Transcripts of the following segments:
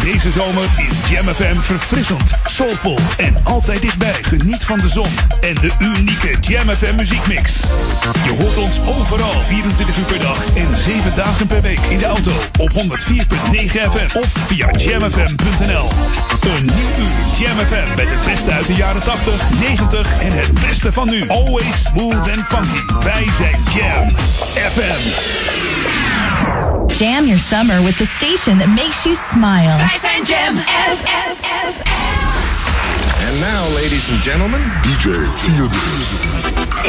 Deze zomer is Jam FM verfrissend, soulvol en altijd dichtbij. Geniet van de zon en de unieke Jam FM muziekmix. Je hoort ons overal 24 uur per dag en 7 dagen per week in de auto op 104.9 FM of via jamfm.nl. Een nieuw uur Jam FM met het beste uit de jaren 80, 90 en het beste van nu. Always smooth and funky. Wij zijn Jam FM. Jam your summer with the station that makes you smile. Wij zijn JAMM FM. And now, ladies and gentlemen, DJ Feel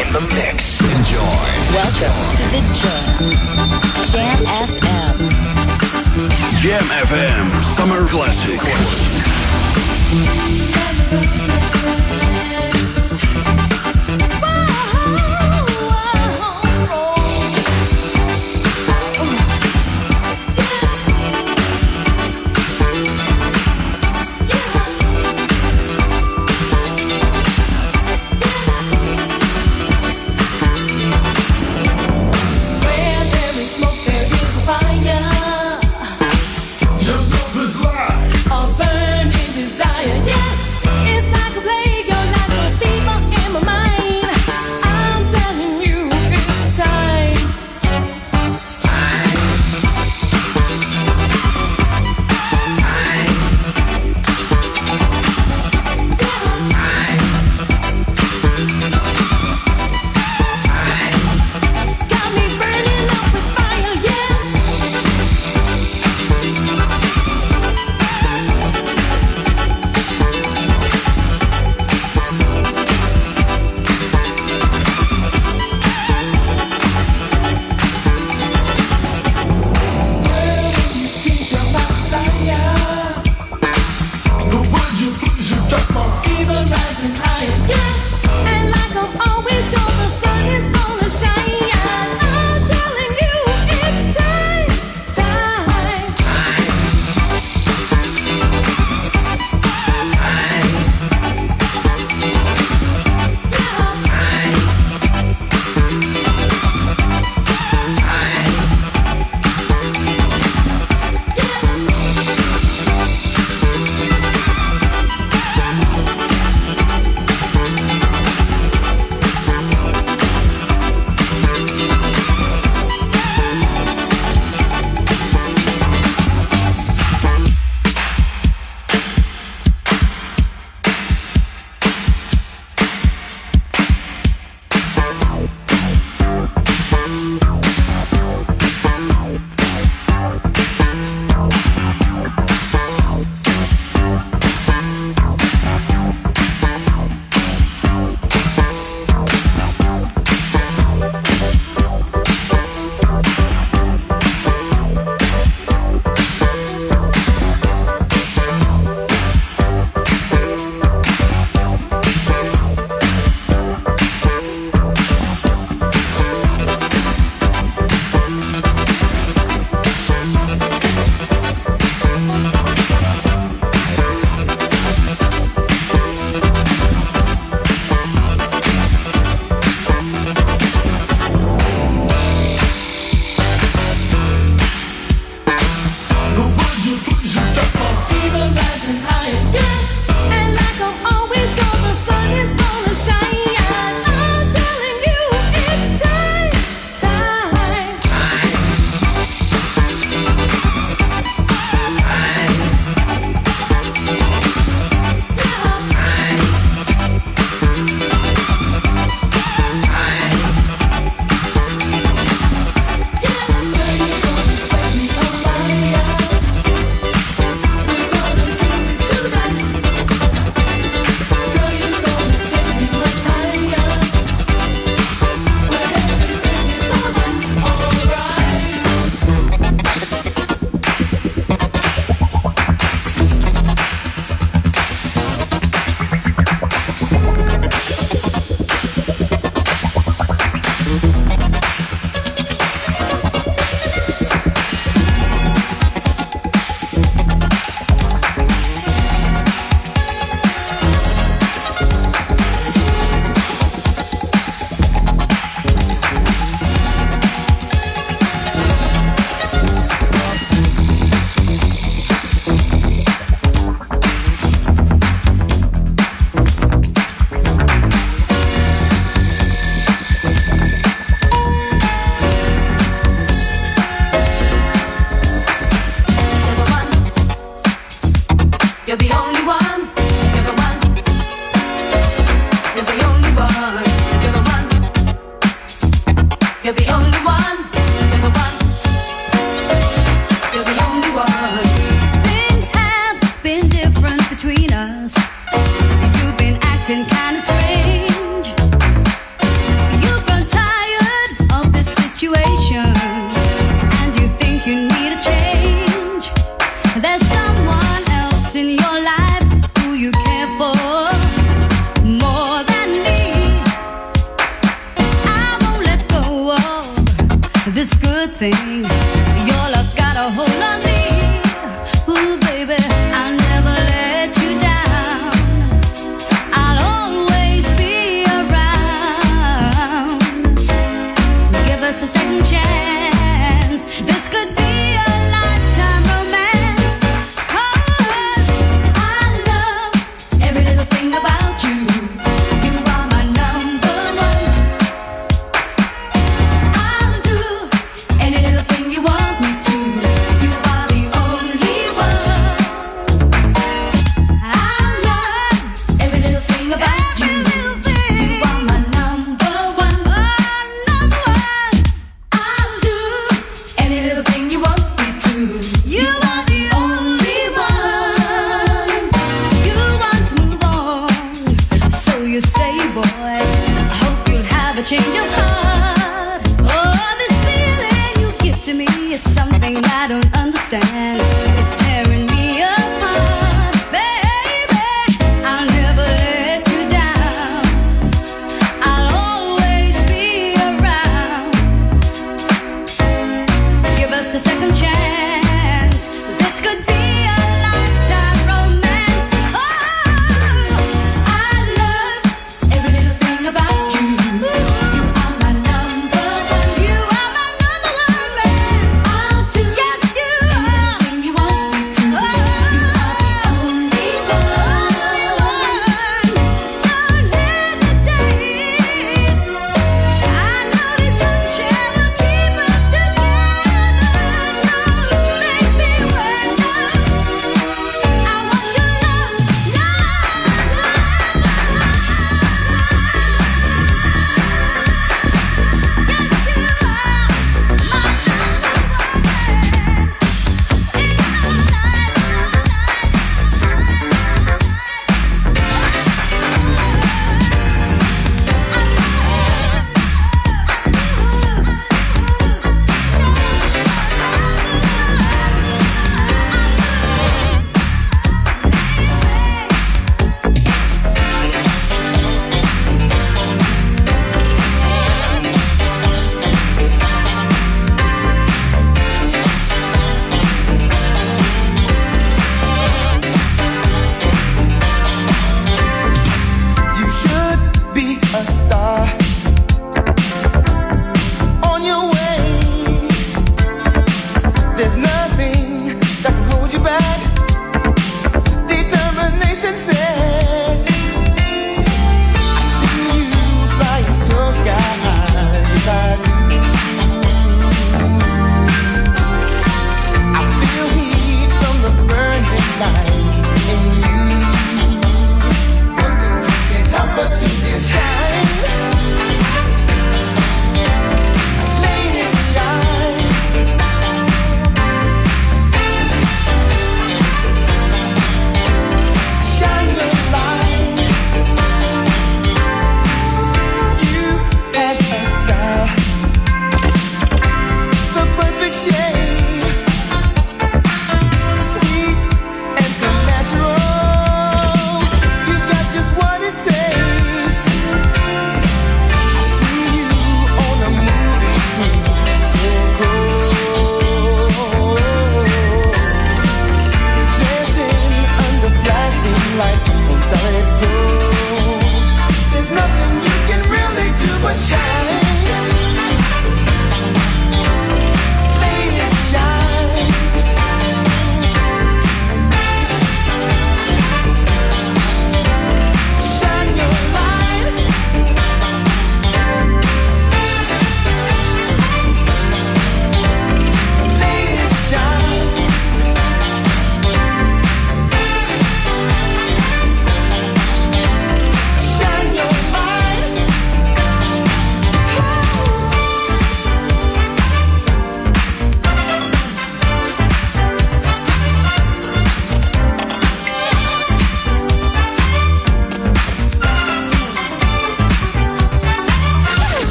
in the mix. Enjoy. Welcome to the Jam. JAMM FM. JAMM FM Summer Classic. you say, boy. I hope you'll have a change of heart.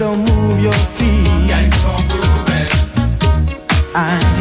so move your feet. Get I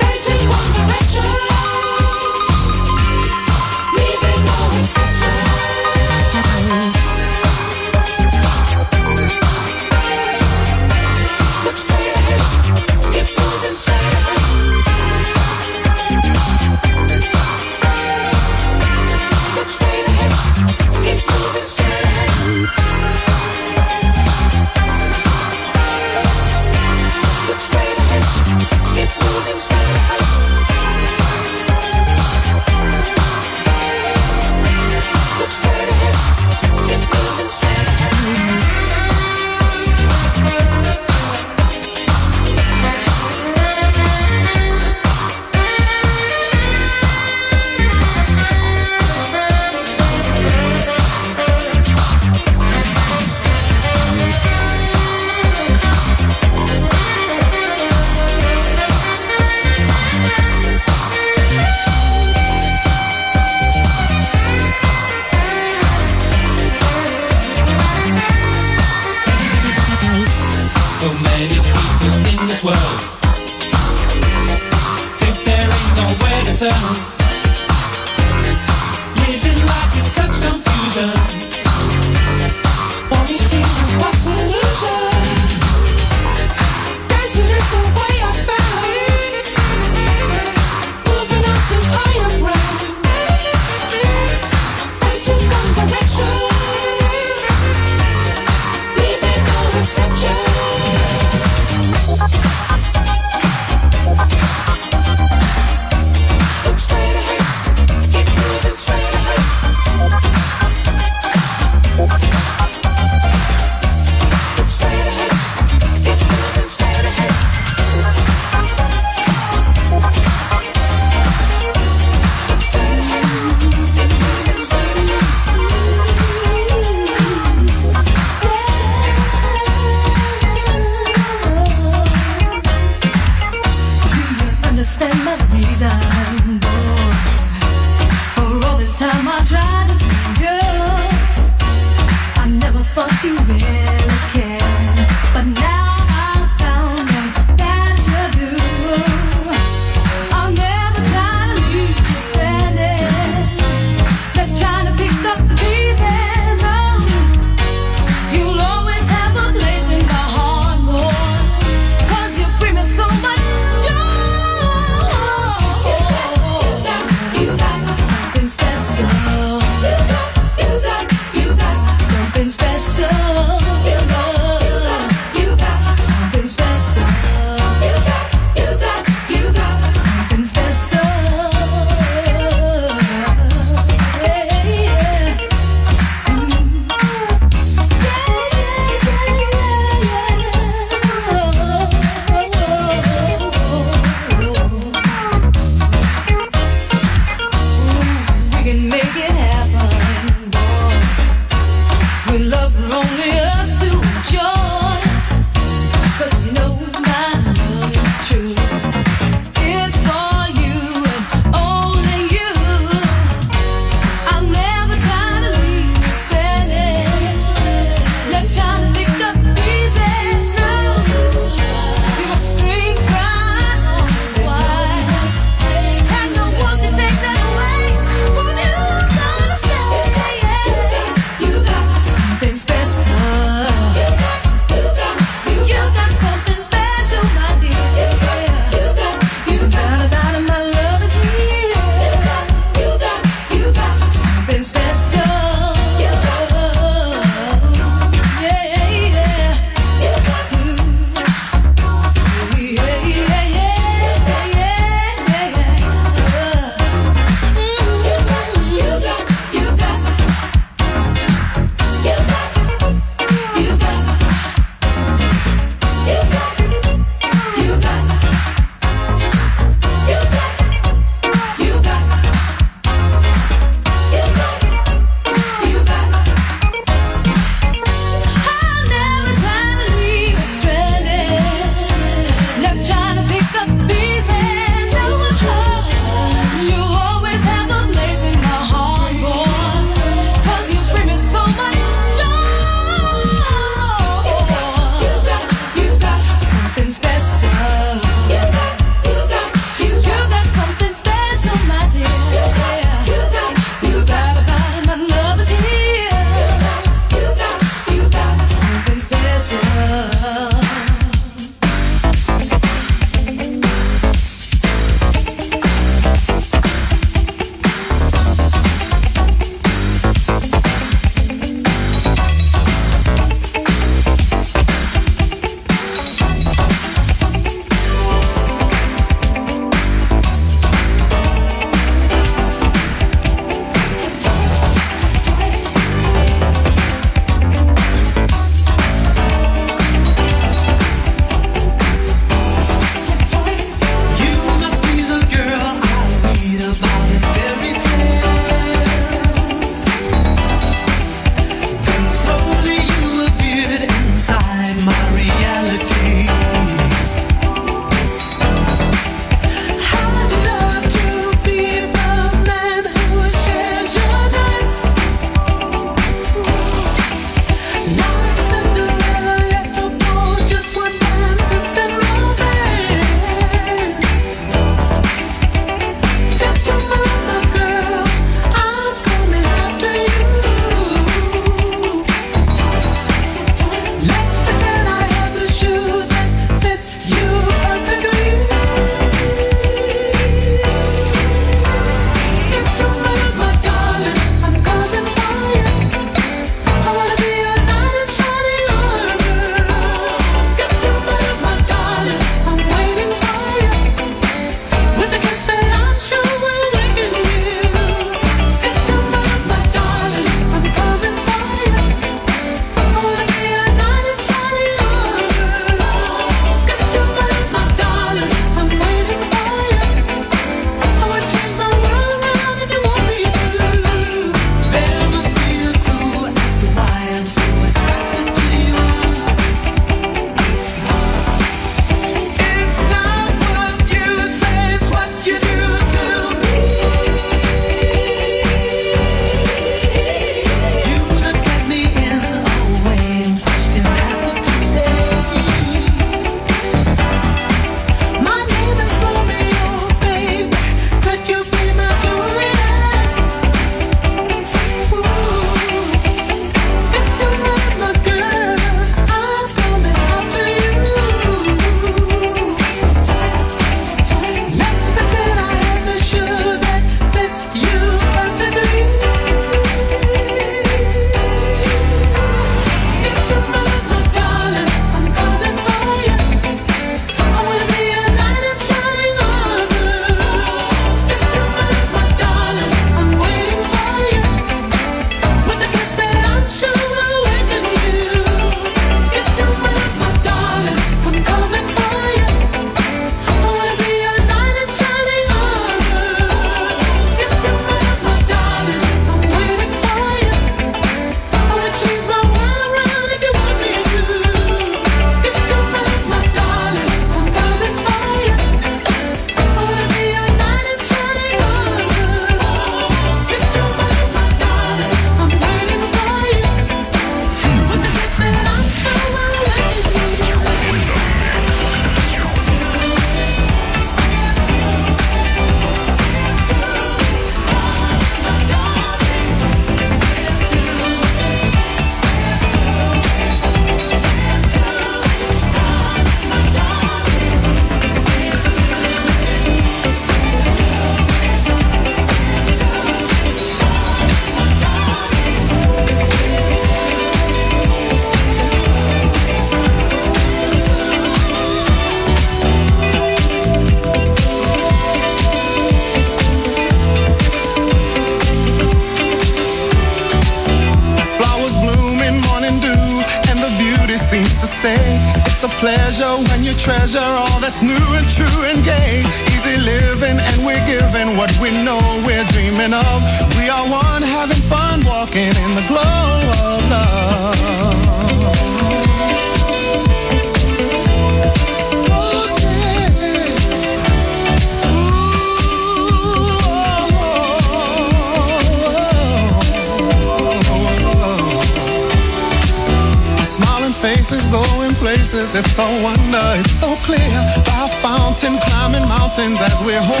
it's so wonder, it's so clear. By fountain, climbing mountains as we're home.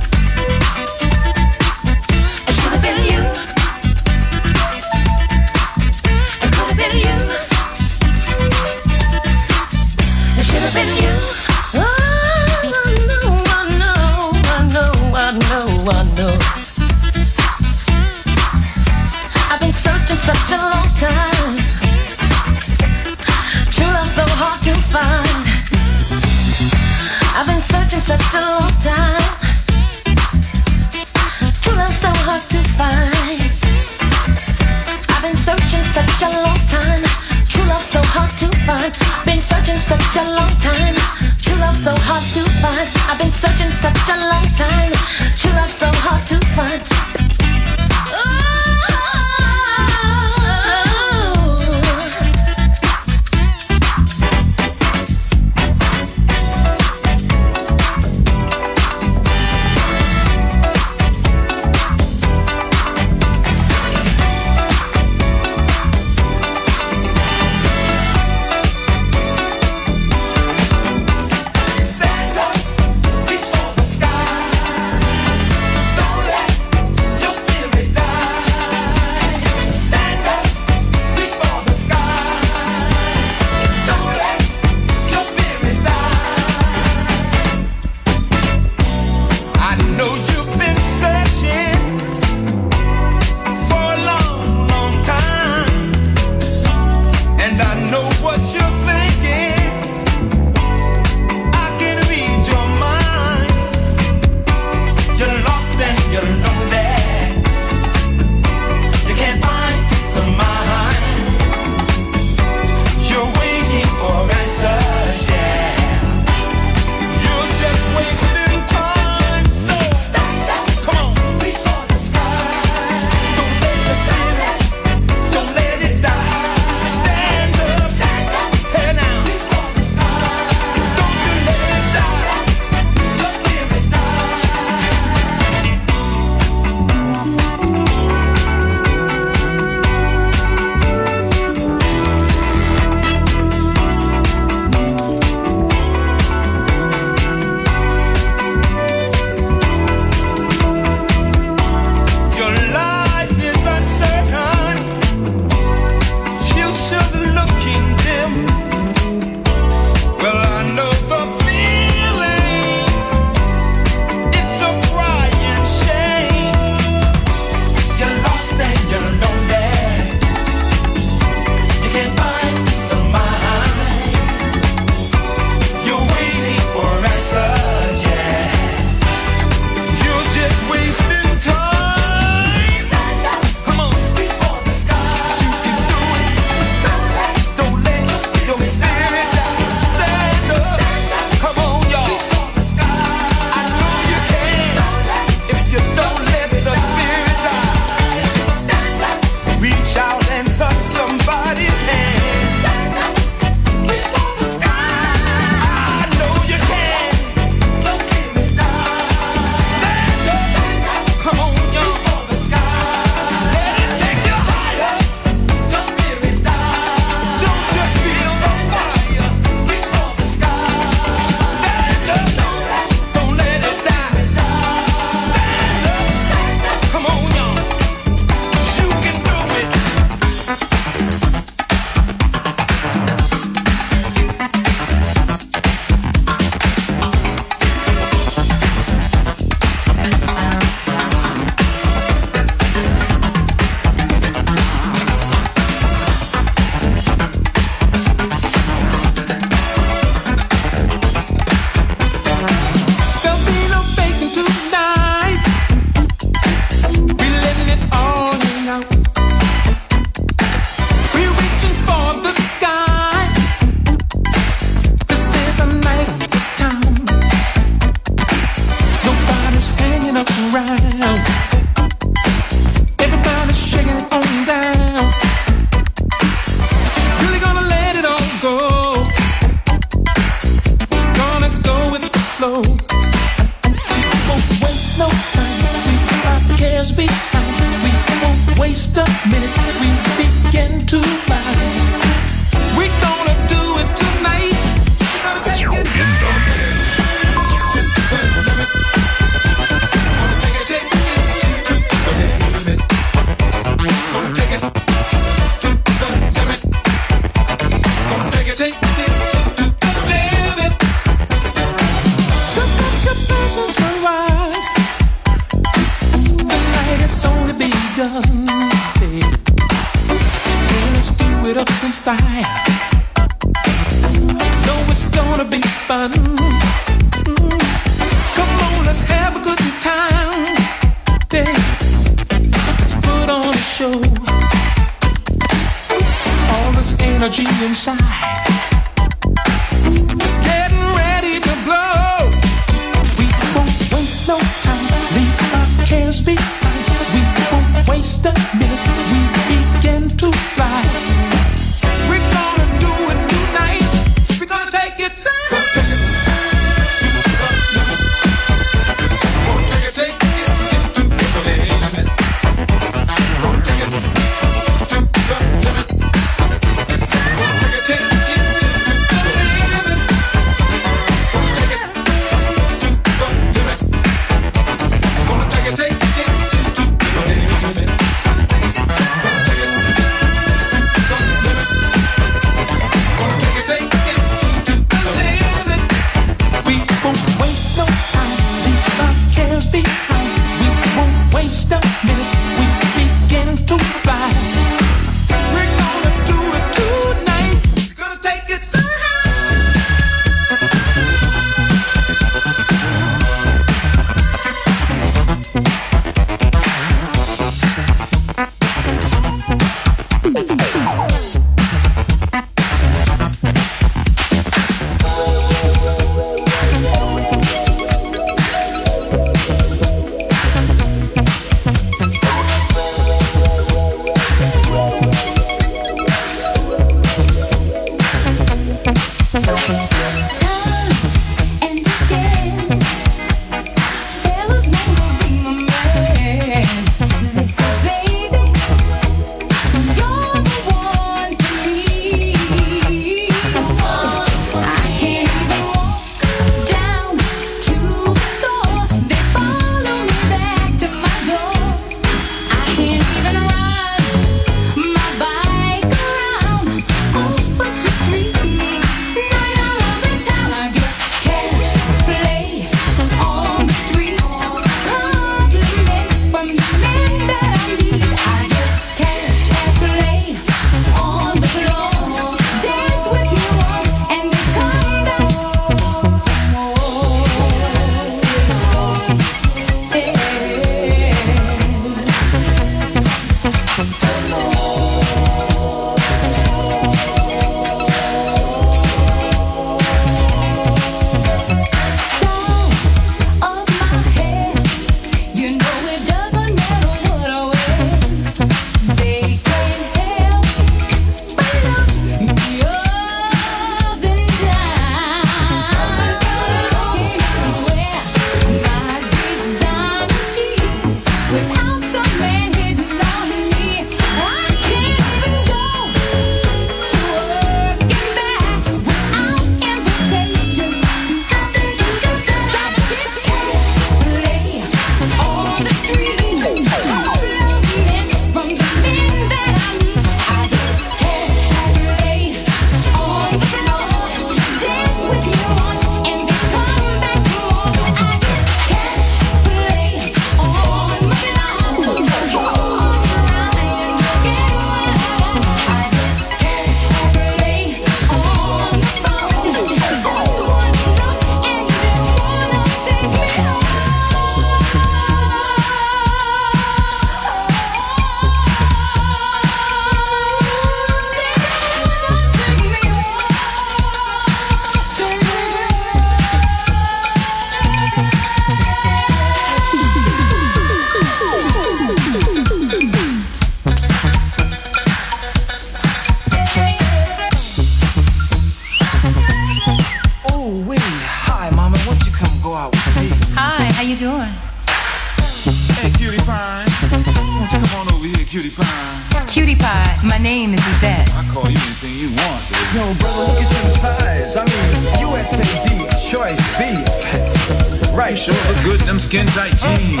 with them skin tight jeans.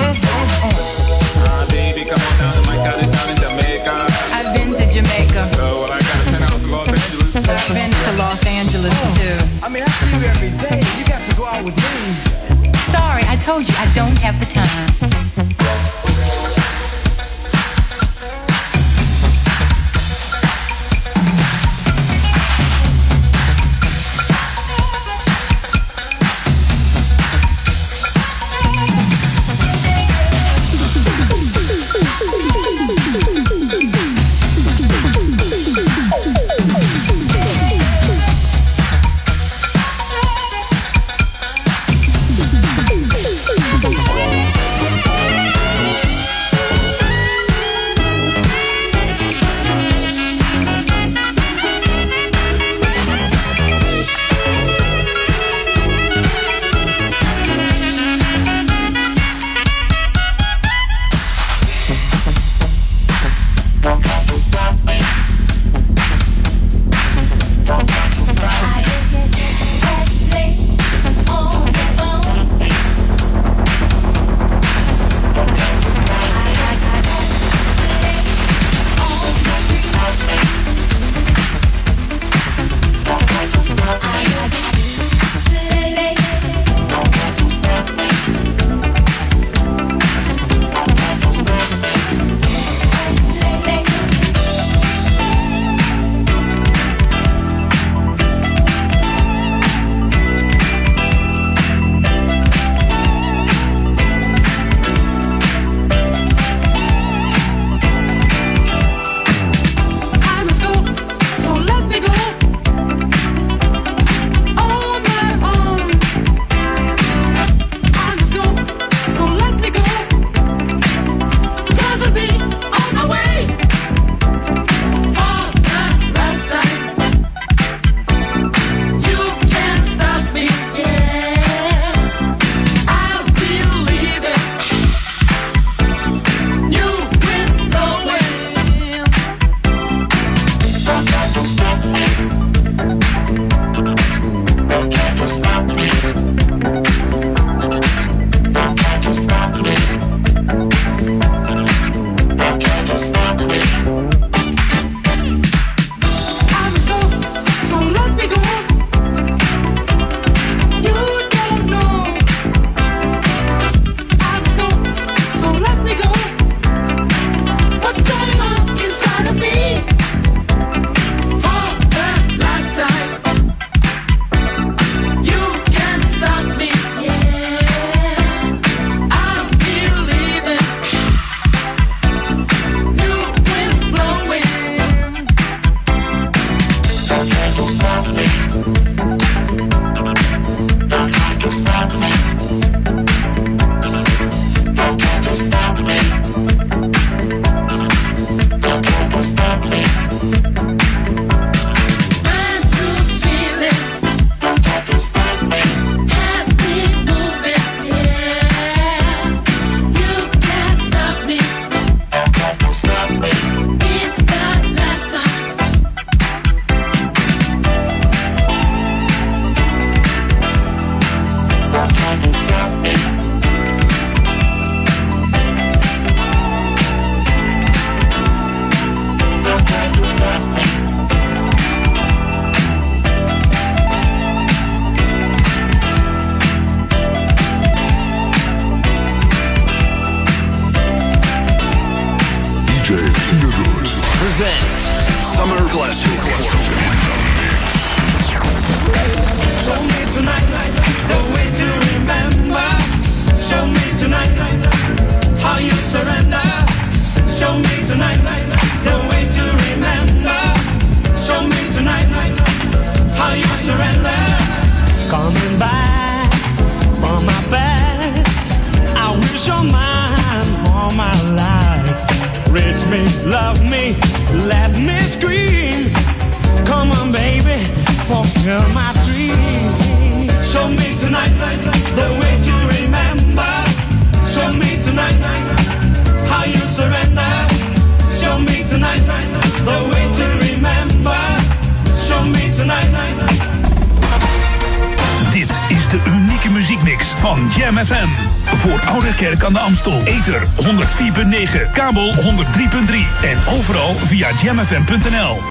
Ah, baby, come on down to my cottage down in Jamaica. I've been to Jamaica. Oh, well, I got a penthouse in Los Angeles. I've been to Los Angeles, too. I mean, I see you every day. You got to go out with me. Sorry, I told you I don't have the time.